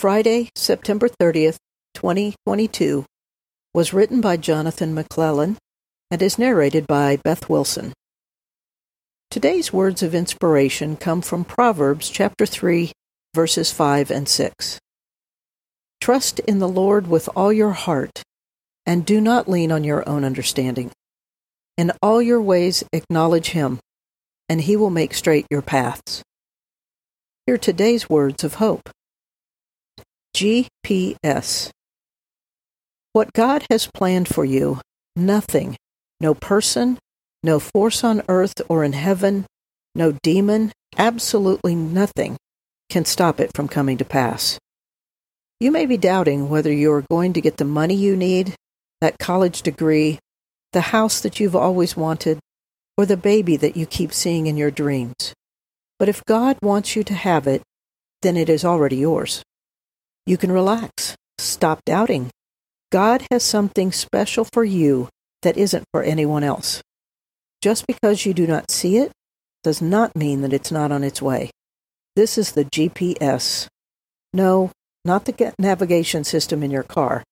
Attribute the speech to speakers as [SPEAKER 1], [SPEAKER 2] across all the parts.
[SPEAKER 1] Friday, September 30th, 2022, was written by Jonathan McClellan and is narrated by Beth Wilson. Today's words of inspiration come from Proverbs chapter 3, verses 5 and 6. Trust in the Lord with all your heart, and do not lean on your own understanding. In all your ways acknowledge him, and he will make straight your paths. Hear today's words of hope. GPS. What God has planned for you, nothing, no person, no force on earth or in heaven, no demon, absolutely nothing can stop it from coming to pass. You may be doubting whether you are going to get the money you need, that college degree, the house that you've always wanted, or the baby that you keep seeing in your dreams. But if God wants you to have it, then it is already yours. You can relax. Stop doubting. God has something special for you that isn't for anyone else. Just because you do not see it does not mean that it's not on its way. This is the GPS. No, not the navigation system in your car.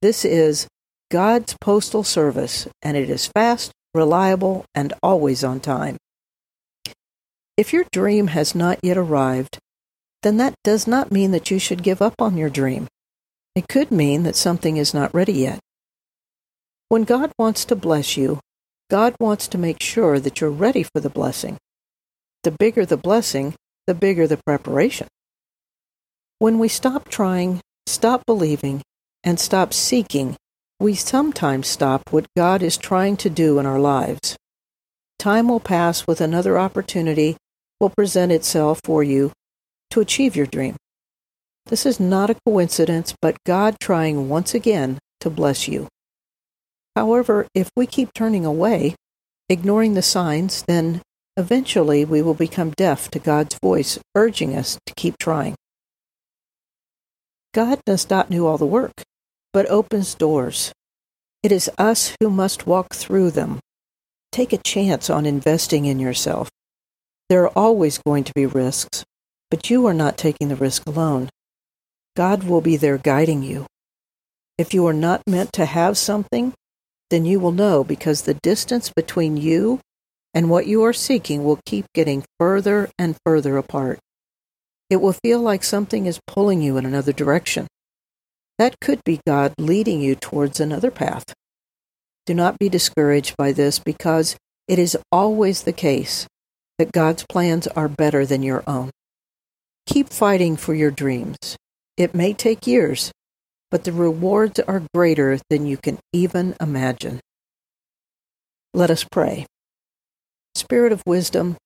[SPEAKER 1] This is God's postal service, and it is fast, reliable, and always on time. If your dream has not yet arrived, then that does not mean that you should give up on your dream. It could mean that something is not ready yet. When God wants to bless you, God wants to make sure that you're ready for the blessing. The bigger the blessing, the bigger the preparation. When we stop trying, stop believing, and stop seeking, we sometimes stop what God is trying to do in our lives. Time will pass with another opportunity will present itself for you to achieve your dream. This is not a coincidence, but God trying once again to bless you. However, if we keep turning away, ignoring the signs, then eventually we will become deaf to God's voice urging us to keep trying. God does not do all the work, but opens doors. It is us who must walk through them. Take a chance on investing in yourself. There are always going to be risks, but you are not taking the risk alone. God will be there guiding you. If you are not meant to have something, then you will know because the distance between you and what you are seeking will keep getting further and further apart. It will feel like something is pulling you in another direction. That could be God leading you towards another path. Do not be discouraged by this because it is always the case that God's plans are better than your own. Keep fighting for your dreams. It may take years, but the rewards are greater than you can even imagine. Let us pray. Spirit of wisdom,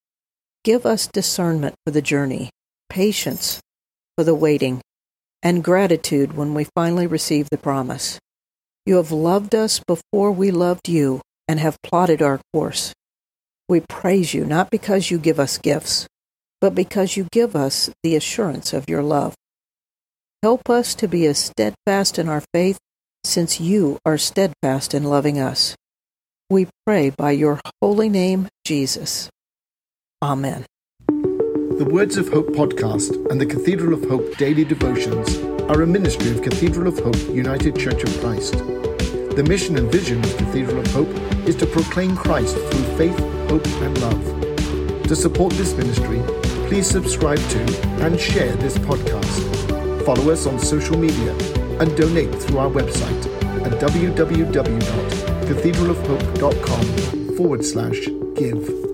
[SPEAKER 1] give us discernment for the journey, patience for the waiting, and gratitude when we finally receive the promise. You have loved us before we loved you and have plotted our course. We praise you not because you give us gifts, but because you give us the assurance of your love. Help us to be as steadfast in our faith, since you are steadfast in loving us. We pray by your holy name, Jesus. Amen.
[SPEAKER 2] The Words of Hope podcast and the Cathedral of Hope daily devotions are a ministry of Cathedral of Hope United Church of Christ. The mission and vision of Cathedral of Hope is to proclaim Christ through faith, hope, and love. To support this ministry, please subscribe to and share this podcast. Follow us on social media and donate through our website at www.cathedralofhope.com forward slash give.